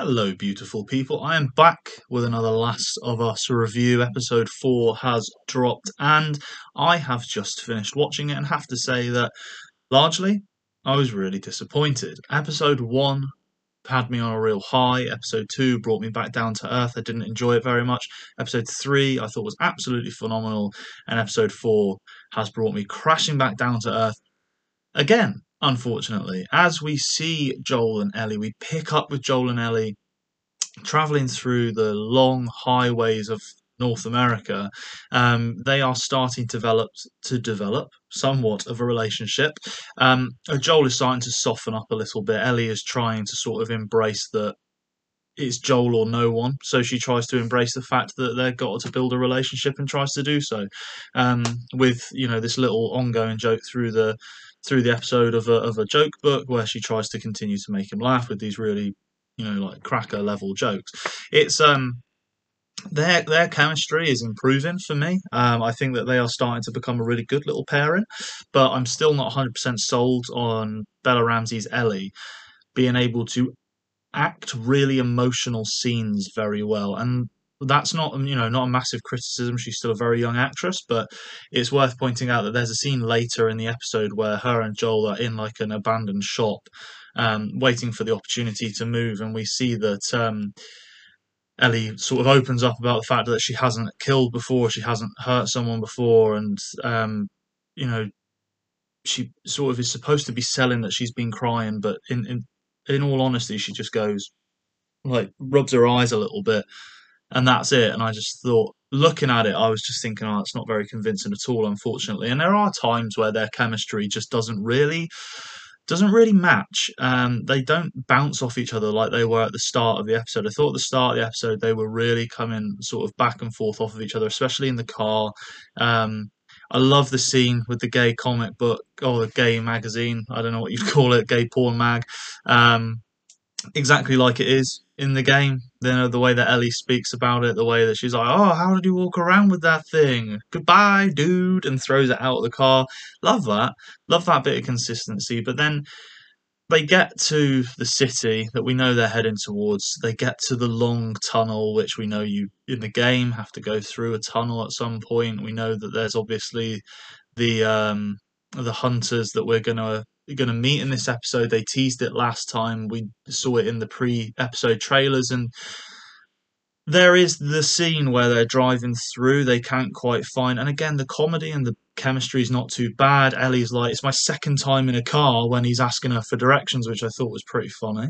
Hello, beautiful people. I am back with another Last of Us review. Episode 4 has dropped, and I have just finished watching it and have to say that largely I was really disappointed. Episode 1 had me on a real high. Episode 2 brought me back down to earth. I didn't enjoy it very much. Episode 3 I thought was absolutely phenomenal, and episode 4 has brought me crashing back down to earth again unfortunately. As we see Joel and Ellie, we pick up with Joel and Ellie traveling through the long highways of North America. Um, they are starting to develop to develop somewhat of a relationship. Um, Joel is starting to soften up a little bit. Ellie is trying to sort of embrace that it's Joel or no one. So she tries to embrace the fact that they've got to build a relationship and tries to do so. Um, with you know this little ongoing joke through the through the episode of a of a joke book where she tries to continue to make him laugh with these really you know like cracker level jokes. It's um their their chemistry is improving for me. Um, I think that they are starting to become a really good little pairing, but I'm still not 100% sold on Bella Ramsey's Ellie being able to act really emotional scenes very well. And that's not you know not a massive criticism. She's still a very young actress but it's worth pointing out that there's a scene later in the episode where her and joel are in like an abandoned shop um, waiting for the opportunity to move. And we see that um, ellie sort of opens up about the fact that she hasn't killed before she hasn't hurt someone before. And um, you know she sort of is supposed to be selling that she's been crying but in, in in all honesty she just goes like rubs her eyes a little bit and that's it. And I just thought, looking at it, I was just thinking, oh, it's not very convincing at all, unfortunately. And there are times where their chemistry just doesn't really doesn't really match. Um, they don't bounce off each other like they were at the start of the episode. I thought at the start of the episode they were really coming sort of back and forth off of each other, especially in the car. Um, I love the scene with the gay comic book or the gay magazine. I don't know what you'd call it, gay porn mag. Um, exactly like it is in the game. You know, the way that Ellie speaks about it, the way that she's like, "Oh, how did you walk around with that thing? Goodbye, dude," and throws it out of the car. Love that. Love that bit of consistency. But then they get to the city that we know they're heading towards. They get to the long tunnel, which we know you in the game have to go through a tunnel at some point. We know that there's obviously the um, the hunters that we're gonna going to meet in this episode. They teased it last time. We saw it in the pre-episode trailers, and there is the scene where they're driving through. They can't quite find, and again, the comedy and the chemistry is not too bad. Ellie's like, it's my second time in a car when he's asking her for directions, which I thought was pretty funny.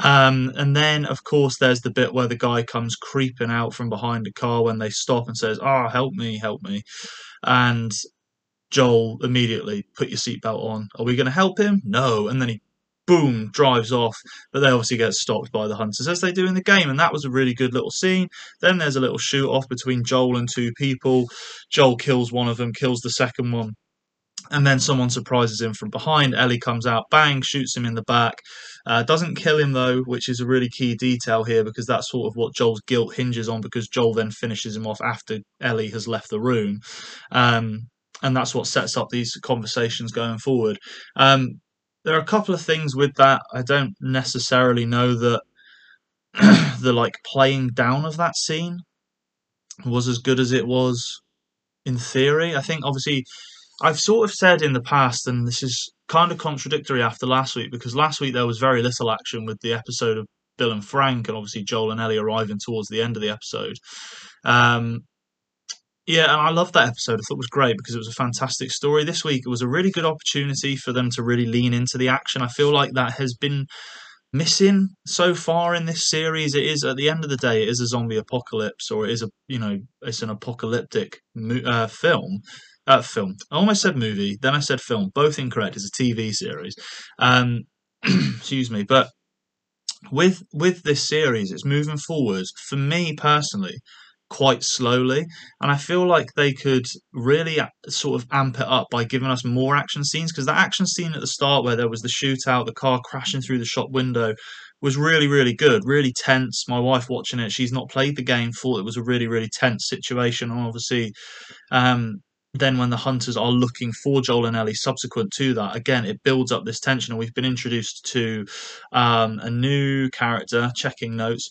Um, and then, of course, there's the bit where the guy comes creeping out from behind the car when they stop and says, "Ah, oh, help me, help me," and Joel immediately put your seatbelt on. Are we going to help him? No. And then he boom drives off but they obviously get stopped by the hunters as they do in the game and that was a really good little scene then there's a little shoot off between joel and two people joel kills one of them kills the second one and then someone surprises him from behind ellie comes out bang shoots him in the back uh, doesn't kill him though which is a really key detail here because that's sort of what joel's guilt hinges on because joel then finishes him off after ellie has left the room um, and that's what sets up these conversations going forward. Um, there are a couple of things with that. I don't necessarily know that the like playing down of that scene was as good as it was in theory. I think obviously I've sort of said in the past, and this is kind of contradictory after last week because last week there was very little action with the episode of Bill and Frank, and obviously Joel and Ellie arriving towards the end of the episode. Um, yeah, and I loved that episode. I thought it was great because it was a fantastic story. This week, it was a really good opportunity for them to really lean into the action. I feel like that has been missing so far in this series. It is at the end of the day, it is a zombie apocalypse, or it is a you know, it's an apocalyptic uh, film. Uh, film. I almost said movie, then I said film. Both incorrect. It's a TV series. Um, excuse me, but with with this series, it's moving forward. For me personally, quite slowly. And I feel like they could really sort of amp it up by giving us more action scenes because that action scene at the start where there was the shootout, the car crashing through the shop window was really, really good, really tense. My wife watching it, she's not played the game, thought it was a really, really tense situation. And obviously, um, then when the hunters are looking for Joel and Ellie subsequent to that, again, it builds up this tension. And we've been introduced to um, a new character, checking notes.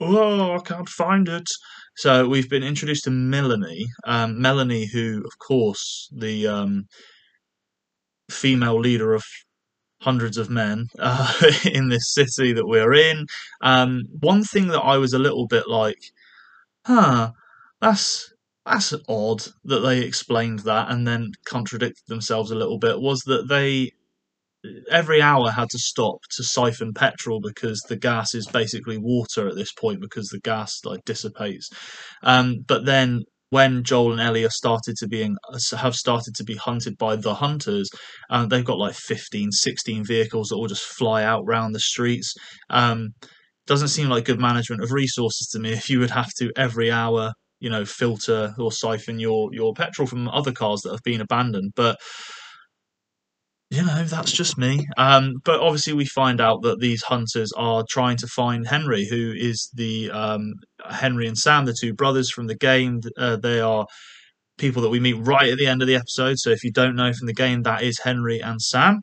Oh, I can't find it. So we've been introduced to Melanie. Um, Melanie, who, of course, the um, female leader of hundreds of men uh, in this city that we're in. Um, one thing that I was a little bit like, huh, that's that's odd that they explained that and then contradicted themselves a little bit was that they every hour had to stop to siphon petrol because the gas is basically water at this point because the gas like dissipates um, but then when Joel and Ellie are started to being have started to be hunted by the hunters, uh, they've got like 15, 16 vehicles that all just fly out round the streets. Um, doesn't seem like good management of resources to me if you would have to every hour you know filter or siphon your your petrol from other cars that have been abandoned but you know that's just me. Um, but obviously we find out that these hunters are trying to find henry who is the um, henry and sam the two brothers from the game. Uh, they are people that we meet right at the end of the episode. So if you don't know from the game that is henry and sam.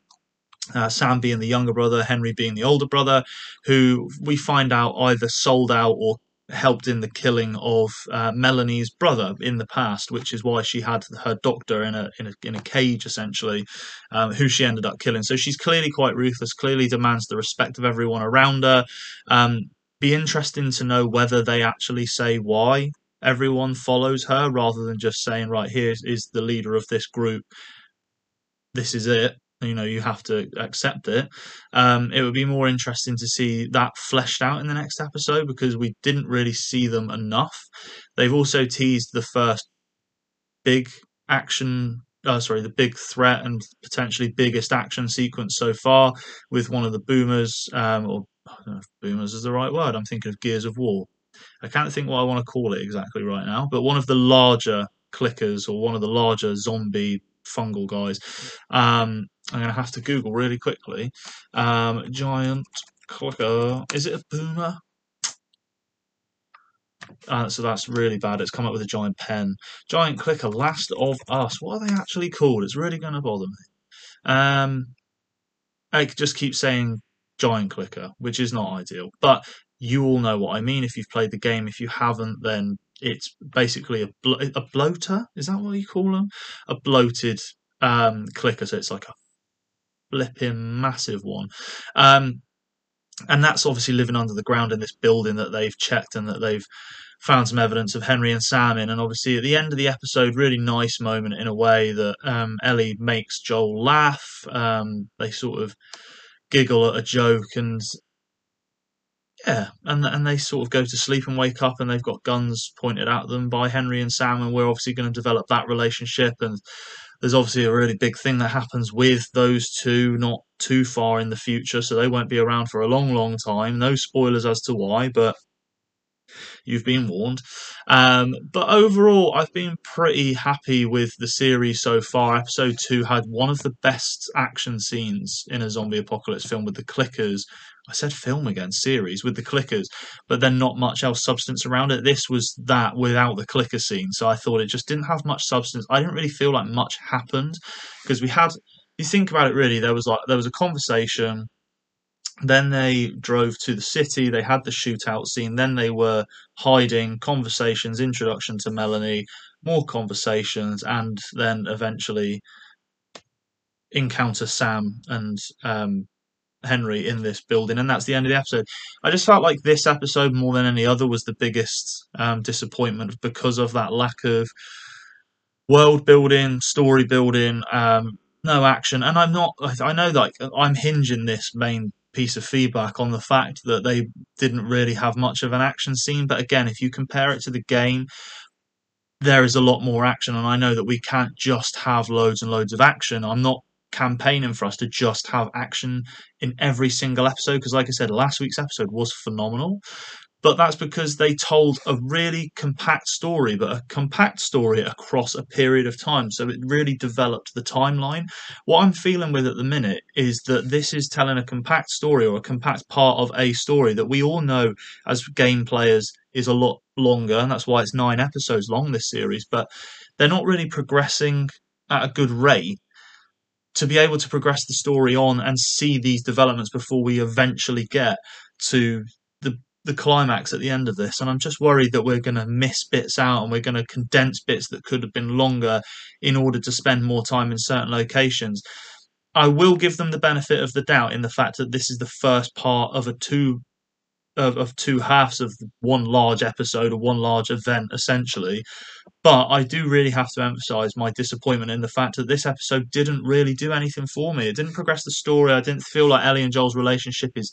Uh, Sam being the younger brother, Henry being the older brother, who we find out either sold out or helped in the killing of uh, Melanie's brother in the past, which is why she had her doctor in a in a, in a cage essentially, um, who she ended up killing. So she's clearly quite ruthless. Clearly demands the respect of everyone around her. Um, be interesting to know whether they actually say why everyone follows her rather than just saying right here is the leader of this group. This is it you know you have to accept it. Um, it would be more interesting to see that fleshed out in the next episode because we didn't really see them enough. They've also teased the first big action uh, sorry the big threat and potentially biggest action sequence so far with one of the boomers um, or boomers is the right word. I'm thinking of gears of war. I can't think what i want to call it exactly right now but one of the larger clickers or one of the larger zombie fungal guys. Um, I'm going to have to Google really quickly. Um, giant clicker. Is it a boomer? Uh, so that's really bad. It's come up with a giant pen. Giant clicker, Last of Us. What are they actually called? It's really going to bother me. Um, I just keep saying giant clicker, which is not ideal. But you all know what I mean if you've played the game. If you haven't, then it's basically a, blo- a bloater. Is that what you call them? A bloated um, clicker. So it's like a flipping massive one. Um, and that's obviously living under the ground in this building that they've checked and that they've found some evidence of Henry and Sam in. And obviously, at the end of the episode, really nice moment in a way that um, Ellie makes Joel laugh. Um, they sort of giggle at a joke and. Yeah, and and they sort of go to sleep and wake up, and they've got guns pointed at them by Henry and Sam, and we're obviously going to develop that relationship and there's obviously a really big thing that happens with those two not too far in the future, so they won't be around for a long, long time. No spoilers as to why, but you've been warned. Um, but overall, I've been pretty happy with the series so far. Episode 2 had one of the best action scenes in a zombie apocalypse film with the clickers. I said film again, series with the clickers, but then not much else substance around it. This was that without the clicker scene, so I thought it just didn't have much substance. I didn't really feel like much happened because we had. You think about it, really, there was like there was a conversation then they drove to the city. They had the shootout scene. Then they were hiding, conversations, introduction to Melanie, more conversations, and then eventually encounter Sam and um, Henry in this building. And that's the end of the episode. I just felt like this episode, more than any other, was the biggest um, disappointment because of that lack of world building, story building. Um, no action, and I'm not. I know, like I'm hinging this main piece of feedback on the fact that they didn't really have much of an action scene. But again, if you compare it to the game, there is a lot more action. And I know that we can't just have loads and loads of action. I'm not campaigning for us to just have action in every single episode because, like I said, last week's episode was phenomenal but that's because they told a really compact story, but a compact story across a period of time. So it really developed the timeline. What I'm feeling with at the minute is that this is telling a compact story or a compact part of a story that we all know as game players is a lot longer, and that's why it's nine episodes long, this series. But they're not really progressing at a good rate to be able to progress the story on and see these developments before we eventually get to the climax at the end of this and i'm just worried that we're going to miss bits out and we're going to condense bits that could have been longer in order to spend more time in certain locations i will give them the benefit of the doubt in the fact that this is the first part of a two of, of two halves of one large episode or one large event essentially but I do really have to emphasize my disappointment in the fact that this episode didn't really do anything for me. It didn't progress the story. I didn't feel like Ellie and Joel's relationship is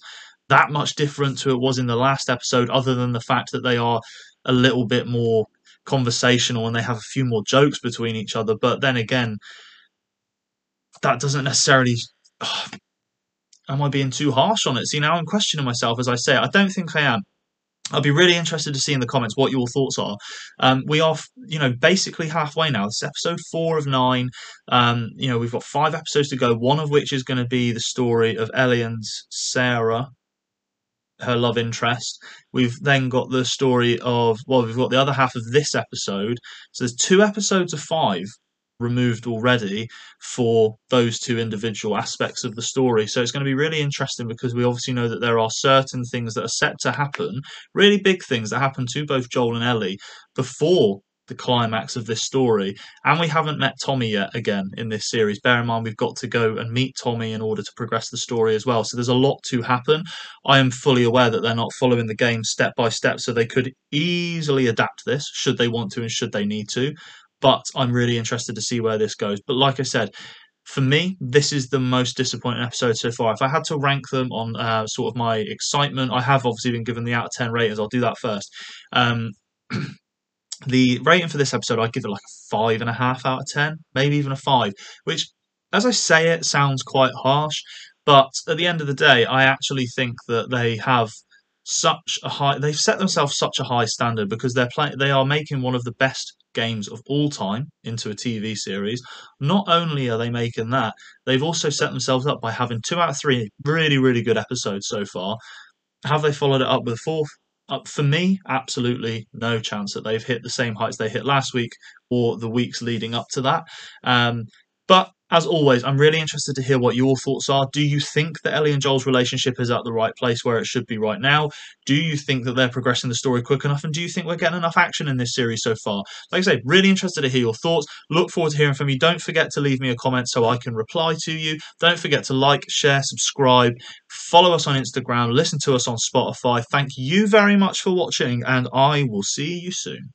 that much different to it was in the last episode, other than the fact that they are a little bit more conversational and they have a few more jokes between each other. But then again, that doesn't necessarily. am I being too harsh on it? See, now I'm questioning myself as I say. I don't think I am. I'll be really interested to see in the comments what your thoughts are. Um, we are, you know, basically halfway now. This is episode four of nine. Um, you know, we've got five episodes to go. One of which is going to be the story of Ellie and Sarah, her love interest. We've then got the story of well, we've got the other half of this episode. So there's two episodes of five removed already for those two individual aspects of the story. So it's going to be really interesting because we obviously know that there are certain things that are set to happen, really big things that happen to both Joel and Ellie before the climax of this story. And we haven't met Tommy yet again in this series. Bear in mind, we've got to go and meet Tommy in order to progress the story as well. So there's a lot to happen. I am fully aware that they're not following the game step by step, so they could easily adapt this should they want to and should they need to but I'm really interested to see where this goes. But like I said, for me, this is the most disappointing episode so far. If I had to rank them on uh, sort of my excitement, I have obviously been given the out of 10 ratings. I'll do that first. Um, the rating for this episode, I'd give it like a five and a half out of 10, maybe even a five, which, as I say it, sounds quite harsh. But at the end of the day, I actually think that they have such a high they've set themselves such a high standard because they're playing they are making one of the best games of all time into a TV series. Not only are they making that, they've also set themselves up by having two out of three really, really good episodes so far. Have they followed it up with a fourth? Uh, for me, absolutely no chance that they've hit the same heights they hit last week or the weeks leading up to that. Um, but as always, I'm really interested to hear what your thoughts are. Do you think that Ellie and Joel's relationship is at the right place where it should be right now? Do you think that they're progressing the story quick enough? And do you think we're getting enough action in this series so far? Like I say, really interested to hear your thoughts. Look forward to hearing from you. Don't forget to leave me a comment so I can reply to you. Don't forget to like, share, subscribe, follow us on Instagram, listen to us on Spotify. Thank you very much for watching, and I will see you soon.